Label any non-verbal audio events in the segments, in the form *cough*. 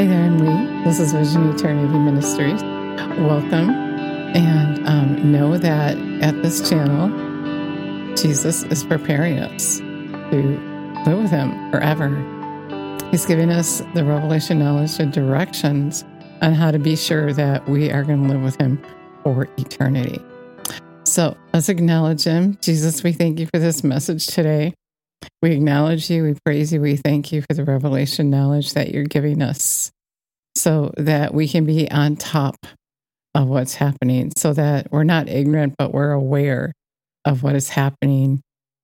Hi there, I'm Lee. This is Vision Eternity Ministries. Welcome. And um, know that at this channel, Jesus is preparing us to live with Him forever. He's giving us the revelation knowledge and directions on how to be sure that we are going to live with Him for eternity. So let's acknowledge Him. Jesus, we thank you for this message today. We acknowledge you, we praise you, we thank you for the revelation knowledge that you're giving us so that we can be on top of what's happening, so that we're not ignorant, but we're aware of what is happening,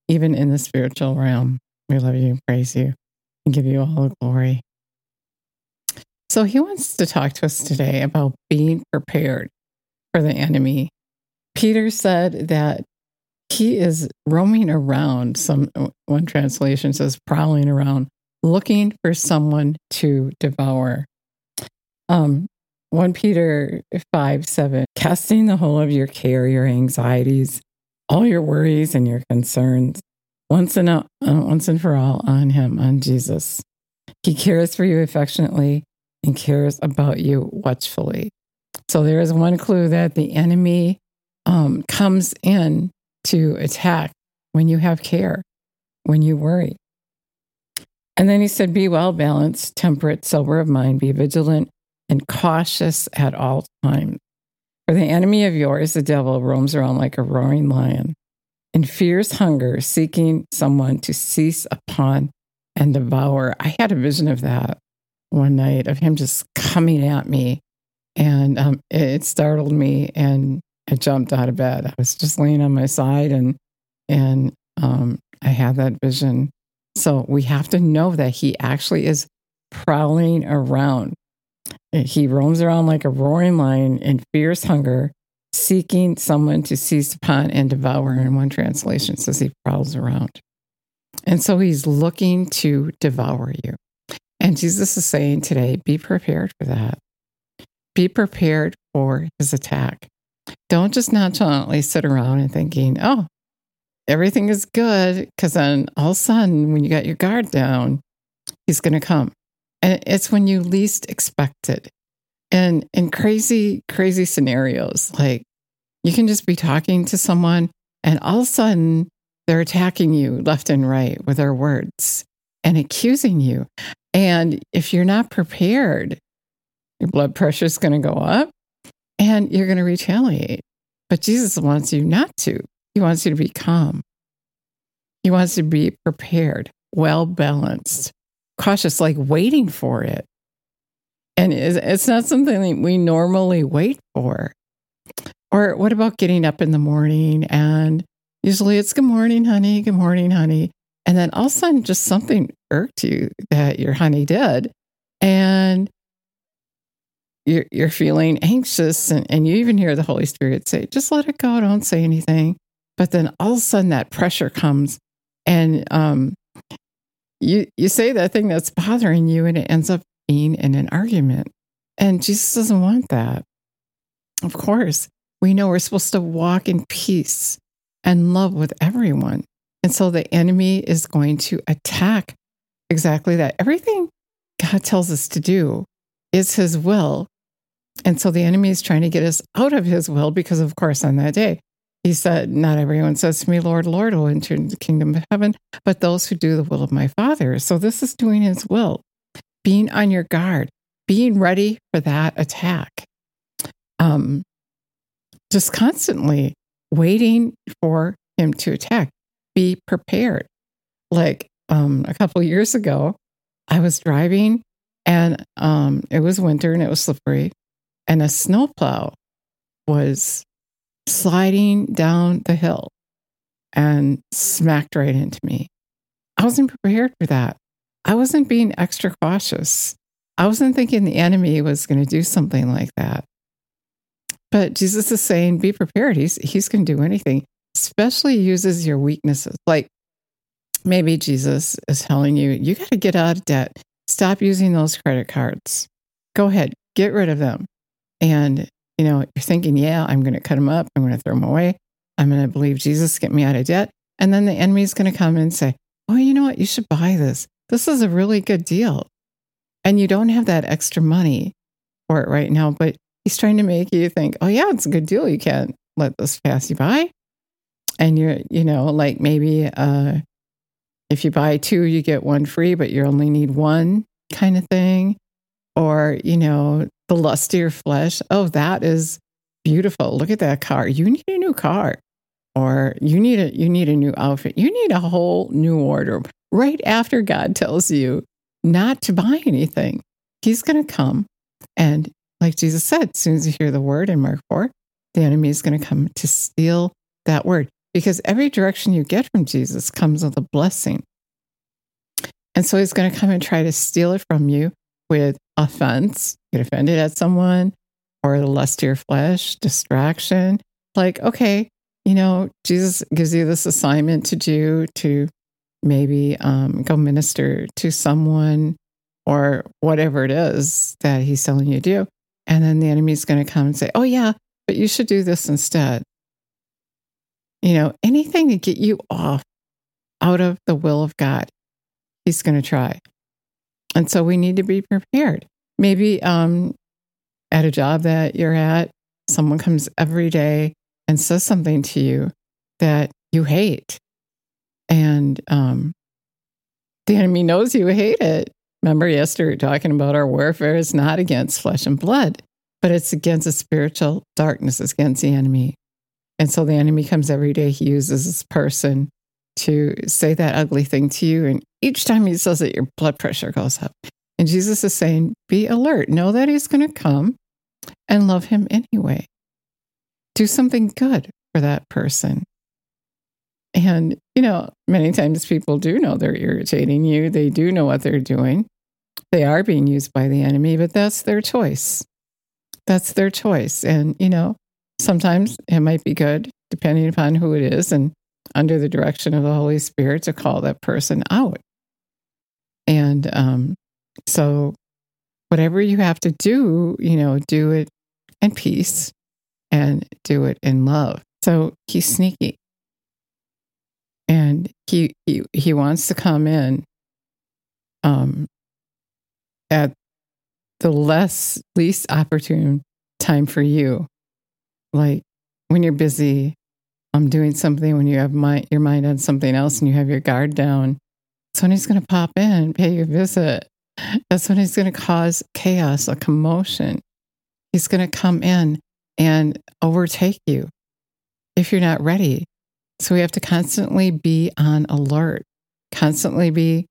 even in the spiritual realm. We love you, praise you, and give you all the glory. So, he wants to talk to us today about being prepared for the enemy. Peter said that he is roaming around. Some one translation says prowling around, looking for someone to devour. Um, 1 Peter 5 7, casting the whole of your care, your anxieties, all your worries and your concerns, once and, uh, once and for all on Him, on Jesus. He cares for you affectionately and cares about you watchfully. So there is one clue that the enemy um, comes in to attack when you have care, when you worry. And then he said, Be well balanced, temperate, sober of mind, be vigilant, and cautious at all times. For the enemy of yours, the devil, roams around like a roaring lion in fierce hunger, seeking someone to seize upon and devour. I had a vision of that one night of him just coming at me. And um, it startled me. And I jumped out of bed. I was just laying on my side and and um, I had that vision. So we have to know that he actually is prowling around. He roams around like a roaring lion in fierce hunger, seeking someone to seize upon and devour. In one translation says he prowls around. And so he's looking to devour you. And Jesus is saying today, be prepared for that. Be prepared for his attack. Don't just nonchalantly sit around and thinking, oh, everything is good. Because then all of a sudden, when you got your guard down, he's going to come. And it's when you least expect it. And in crazy, crazy scenarios, like you can just be talking to someone and all of a sudden they're attacking you left and right with their words and accusing you. And if you're not prepared, your blood pressure is going to go up and you're going to retaliate. But Jesus wants you not to. He wants you to be calm. He wants you to be prepared, well balanced, cautious, like waiting for it. And it's not something that we normally wait for. Or what about getting up in the morning and usually it's good morning, honey, good morning, honey. And then all of a sudden, just something irked you that your honey did. And you're, you're feeling anxious and, and you even hear the Holy Spirit say, just let it go, don't say anything. But then all of a sudden that pressure comes and um, you, you say that thing that's bothering you and it ends up being in an argument. And Jesus doesn't want that. Of course, we know we're supposed to walk in peace and love with everyone. And so the enemy is going to attack exactly that. Everything God tells us to do is his will and so the enemy is trying to get us out of his will because, of course, on that day, he said, Not everyone says to me, Lord, Lord, will enter the kingdom of heaven, but those who do the will of my Father. So this is doing his will, being on your guard, being ready for that attack. Um, just constantly waiting for him to attack. Be prepared. Like um, a couple years ago, I was driving and um, it was winter and it was slippery and a snowplow was sliding down the hill and smacked right into me. I wasn't prepared for that. I wasn't being extra cautious. I wasn't thinking the enemy was going to do something like that. But Jesus is saying, be prepared. He's, he's going to do anything, especially uses your weaknesses. Like maybe Jesus is telling you, you got to get out of debt. Stop using those credit cards. Go ahead, get rid of them. And, you know, you're thinking, yeah, I'm going to cut them up. I'm going to throw them away. I'm going to believe Jesus, get me out of debt. And then the enemy is going to come and say, oh, you know what? You should buy this. This is a really good deal. and you don't have that extra money for it right now, but he's trying to make you think, oh, yeah, it's a good deal. You can't let this pass you by. And you're, you know, like maybe uh, if you buy two, you get one free, but you only need one kind of thing. Or, you know, the lust of your flesh. Oh, that is beautiful. Look at that car. You need a new car. Or you need a you need a new outfit. You need a whole new wardrobe. Right after God tells you not to buy anything. He's gonna come and like Jesus said, as soon as you hear the word in Mark 4, the enemy is going to come to steal that word because every direction you get from Jesus comes with a blessing. And so he's going to come and try to steal it from you with offense, get offended at someone, or the lust of your flesh, distraction. Like, okay, you know, Jesus gives you this assignment to do to maybe um, go minister to someone or whatever it is that he's telling you to do. And then the enemy's going to come and say, oh, yeah, but you should do this instead. You know, anything to get you off out of the will of God, he's going to try. And so we need to be prepared. Maybe um, at a job that you're at, someone comes every day and says something to you that you hate. And um, the enemy knows you hate it. Remember yesterday talking about our warfare is not against flesh and blood, but it's against the spiritual darkness, it's against the enemy. And so the enemy comes every day. He uses this person to say that ugly thing to you. And each time he says it, your blood pressure goes up. And Jesus is saying, be alert. Know that he's going to come and love him anyway. Do something good for that person. And, you know, many times people do know they're irritating you, they do know what they're doing. They are being used by the enemy, but that's their choice. That's their choice. And, you know, sometimes it might be good, depending upon who it is and under the direction of the Holy Spirit, to call that person out. And um, so, whatever you have to do, you know, do it in peace and do it in love. So he's sneaky. And he he, he wants to come in um, at the less least opportune time for you. Like when you're busy, I'm doing something, when you have my, your mind on something else and you have your guard down, going to pop in, pay you a visit. That's when he's going to cause chaos, a commotion. He's going to come in and overtake you if you're not ready. So we have to constantly be on alert, constantly be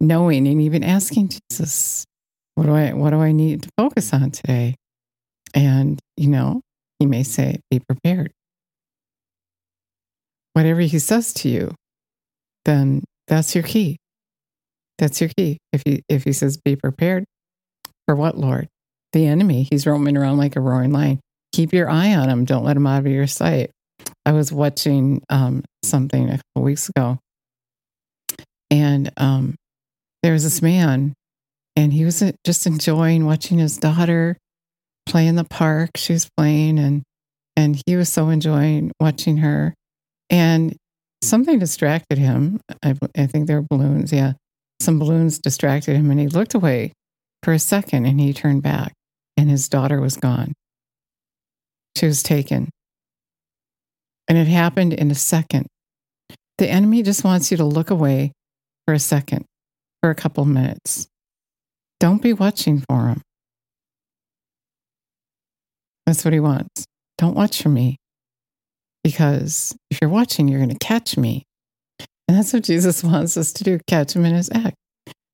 knowing and even asking Jesus, what do I what do I need to focus on today? And, you know, he may say, be prepared. Whatever he says to you, then that's your key. That's your key. If he if he says be prepared, for what, Lord? The enemy. He's roaming around like a roaring lion. Keep your eye on him. Don't let him out of your sight. I was watching um, something a couple weeks ago, and um, there was this man and he was uh, just enjoying watching his daughter play in the park. She was playing, and and he was so enjoying watching her. And something distracted him. I, I think there were balloons. Yeah, some balloons distracted him, and he looked away for a second, and he turned back, and his daughter was gone. She was taken, and it happened in a second. The enemy just wants you to look away for a second, for a couple minutes don't be watching for him. That's what he wants. Don't watch for me. Because if you're watching, you're going to catch me. And that's what Jesus *laughs* wants us to do catch him in his act.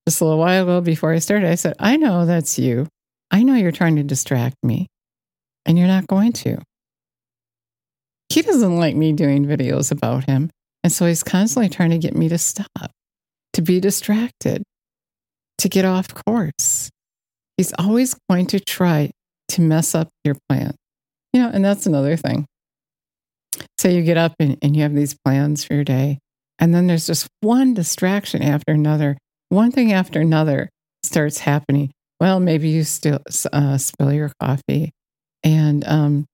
Just a little while ago before I started, I said, I know that's you. I know you're trying to distract me, and you're not going to. He doesn't like me doing videos about him. And so he's constantly trying to get me to stop, to be distracted, to get off course. He's always going to try to mess up your plan. You know, and that's another thing. Say you get up and, and you have these plans for your day, and then there's just one distraction after another, one thing after another starts happening. Well, maybe you still uh, spill your coffee. And um,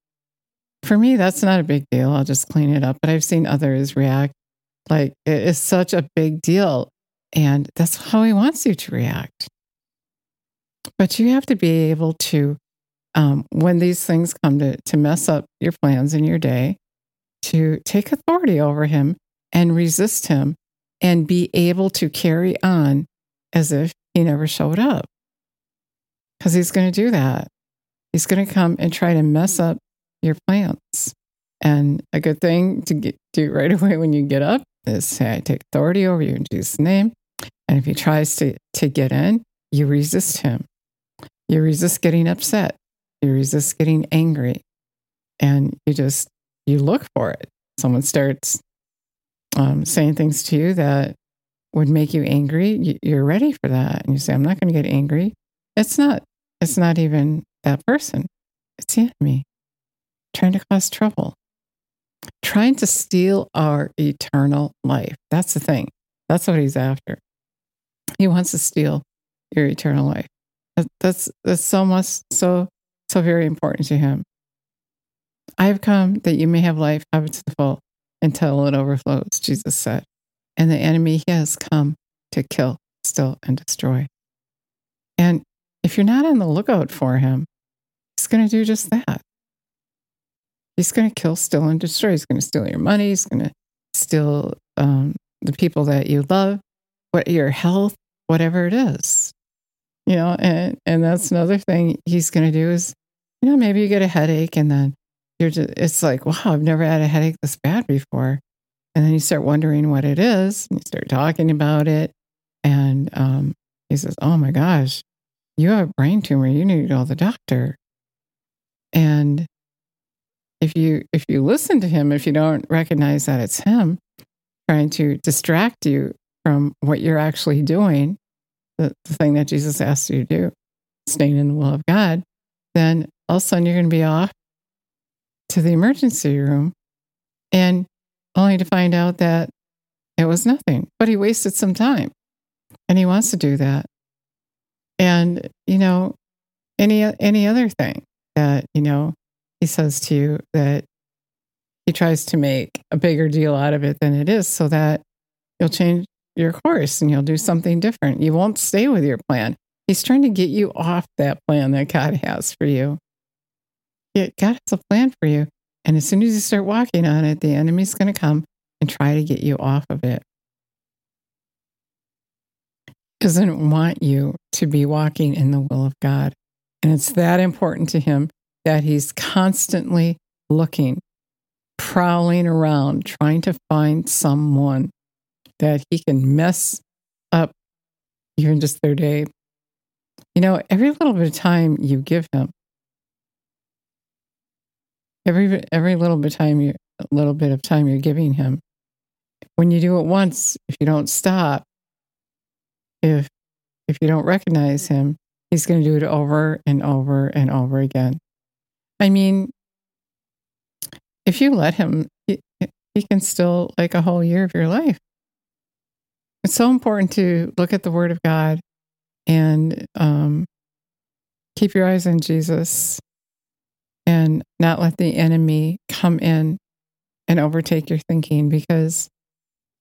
for me, that's not a big deal. I'll just clean it up. But I've seen others react like it is such a big deal. And that's how he wants you to react. But you have to be able to, um, when these things come to, to mess up your plans in your day, to take authority over him and resist him and be able to carry on as if he never showed up. Because he's going to do that. He's going to come and try to mess up your plans. And a good thing to get, do right *laughs* away when you get up is say, I take authority over you in Jesus' name. And if he tries to, to get in, you resist him. You resist getting upset. You resist getting angry. And you just, you look for it. Someone starts um, saying things to you that would make you angry. You're ready for that. And you say, I'm not going to get angry. It's not, it's not even that person. It's the enemy trying to cause trouble, trying to steal our eternal life. That's the thing. That's what he's after. He wants to steal your eternal life. That's that's so much so so very important to him. I have come that you may have life, have it to the full, until it overflows, Jesus said. And the enemy he has come to kill, steal, and destroy. And if you're not on the lookout for him, he's going to do just that. He's going to kill, steal, and destroy. He's going to steal your money. He's going to steal um, the people that you love, what your health, whatever it is. You know, and and that's another thing he's going to do is, you know, maybe you get a headache and then you're just, it's like, wow, I've never had a headache this bad before. And then you start wondering what it is, and you start talking about it, and um, he says, "Oh my gosh, you have a brain tumor. You need to go to the doctor." And if you if you listen to him, if you don't recognize that it's him trying to distract you from what you're actually doing, the, the thing that Jesus asked you to do, staying in the will of God, then all of a sudden you're going to be off to the emergency room and only to find out that it was nothing. But he wasted some time and he wants to do that. And, you know, any any other thing that, you know, he says to you that he tries to make a bigger deal out of it than it is so that you'll change your course and you'll do mm-hmm. something different. You won't stay with your plan. He's trying to get you off that plan that God has for you. God has a plan for you. And as soon as you start walking on it, the enemy's going to come and try to get you off of it. He doesn't want you to be walking in the will of God. And it's that important to him that he's constantly looking, prowling around, trying to find someone that he can mess up even just their day. You know, every little bit of time you give him, every every little bit of time you little bit of time you're giving him, when you do it once, if you don't stop, if if you don't recognize him, he's going to do it over and over and over again. I mean, if you let him, he, he can still like a whole year of your life. It's so important to look at the Word of God and um, keep your eyes on Jesus and not let the enemy come in and overtake your thinking because,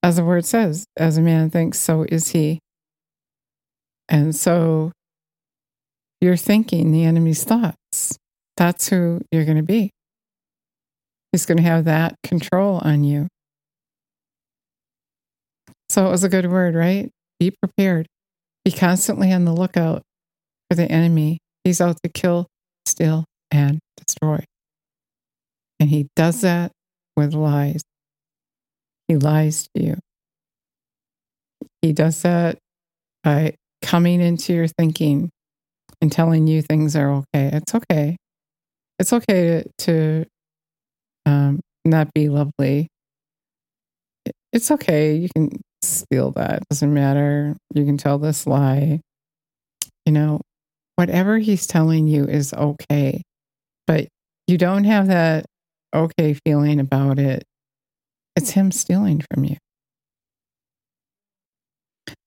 as the Word says, as a man thinks, so is he. And so you're thinking the enemy's thoughts. That's who you're going to be. He's going to have that control on you. So it was a good word, right? Be prepared. Be constantly on the lookout for the enemy. He's out to kill, steal, and destroy. And he does that with lies. He lies to you. He does that by coming into your thinking and telling you things are okay. It's okay. It's okay to, to um, not be lovely. It's okay. You can steal that. It doesn't matter. You can tell this lie. You know, whatever he's telling you is okay, but you don't have that okay feeling about it. It's him stealing from you.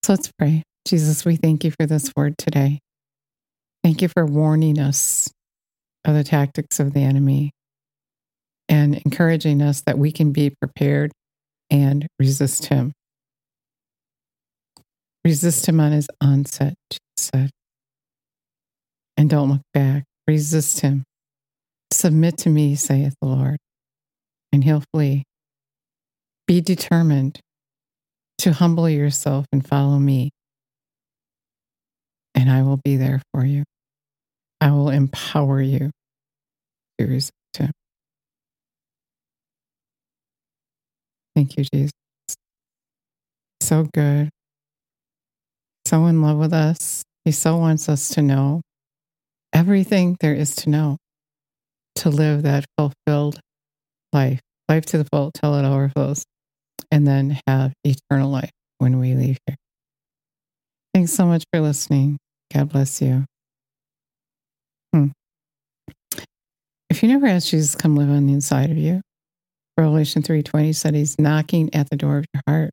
So let's pray. Jesus, we thank you for this word today. Thank you for warning us of the tactics of the enemy and encouraging us that we can be prepared and resist him. Resist him on his onset, Jesus said. and don't look back. Resist him. Submit to me, saith the Lord, and he'll flee. Be determined to humble yourself and follow me, and I will be there for you. I will empower you to resist him. Thank you, Jesus. So good. So in love with us. He so wants us to know everything there is to know to live that fulfilled life, life to the full till it overflows, and then have eternal life when we leave here. Thanks so much for listening. God bless you. Hmm. If you never asked Jesus to come live on the inside of you, Revelation 3:20 said he's knocking at the door of your heart.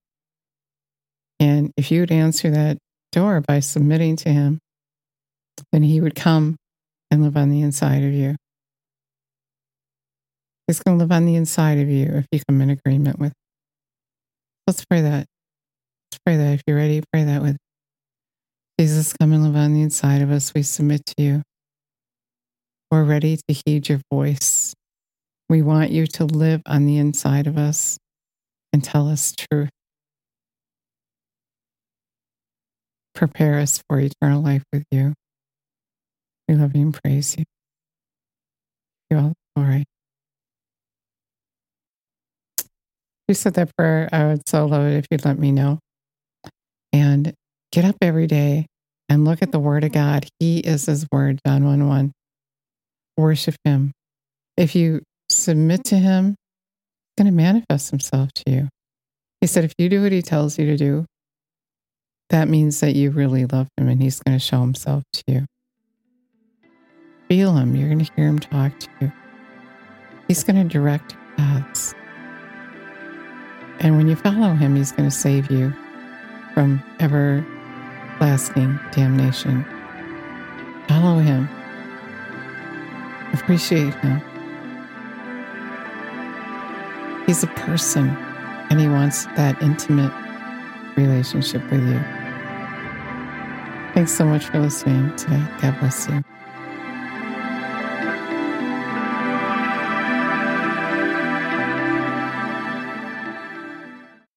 And if you would answer that door by submitting to him, then he would come and live on the inside of you. He's going to live on the inside of you if you come in agreement with. Let's pray that. Let's pray that. If you're ready, pray that with Jesus, come and live on the inside of us. We submit to you. We're ready to heed your voice. We want you to live on the inside of us and tell us truth. Prepare us for eternal life with you. We love you and praise. You all glory. If you said that prayer, I would so love it if you'd let me know. And get up every day and look at the Word of God. He is His Word, John 1 1. Worship Him. If you submit to Him, He's going to manifest Himself to you. He said, if you do what He tells you to do, that means that you really love Him and He's going to show Himself to you. Feel Him. You're going to hear Him talk to you. He's going to direct paths. And when you follow Him, He's going to save you from everlasting damnation. Follow Him. Appreciate Him. He's a person and He wants that intimate relationship with you. Thanks so much for listening today. God bless you.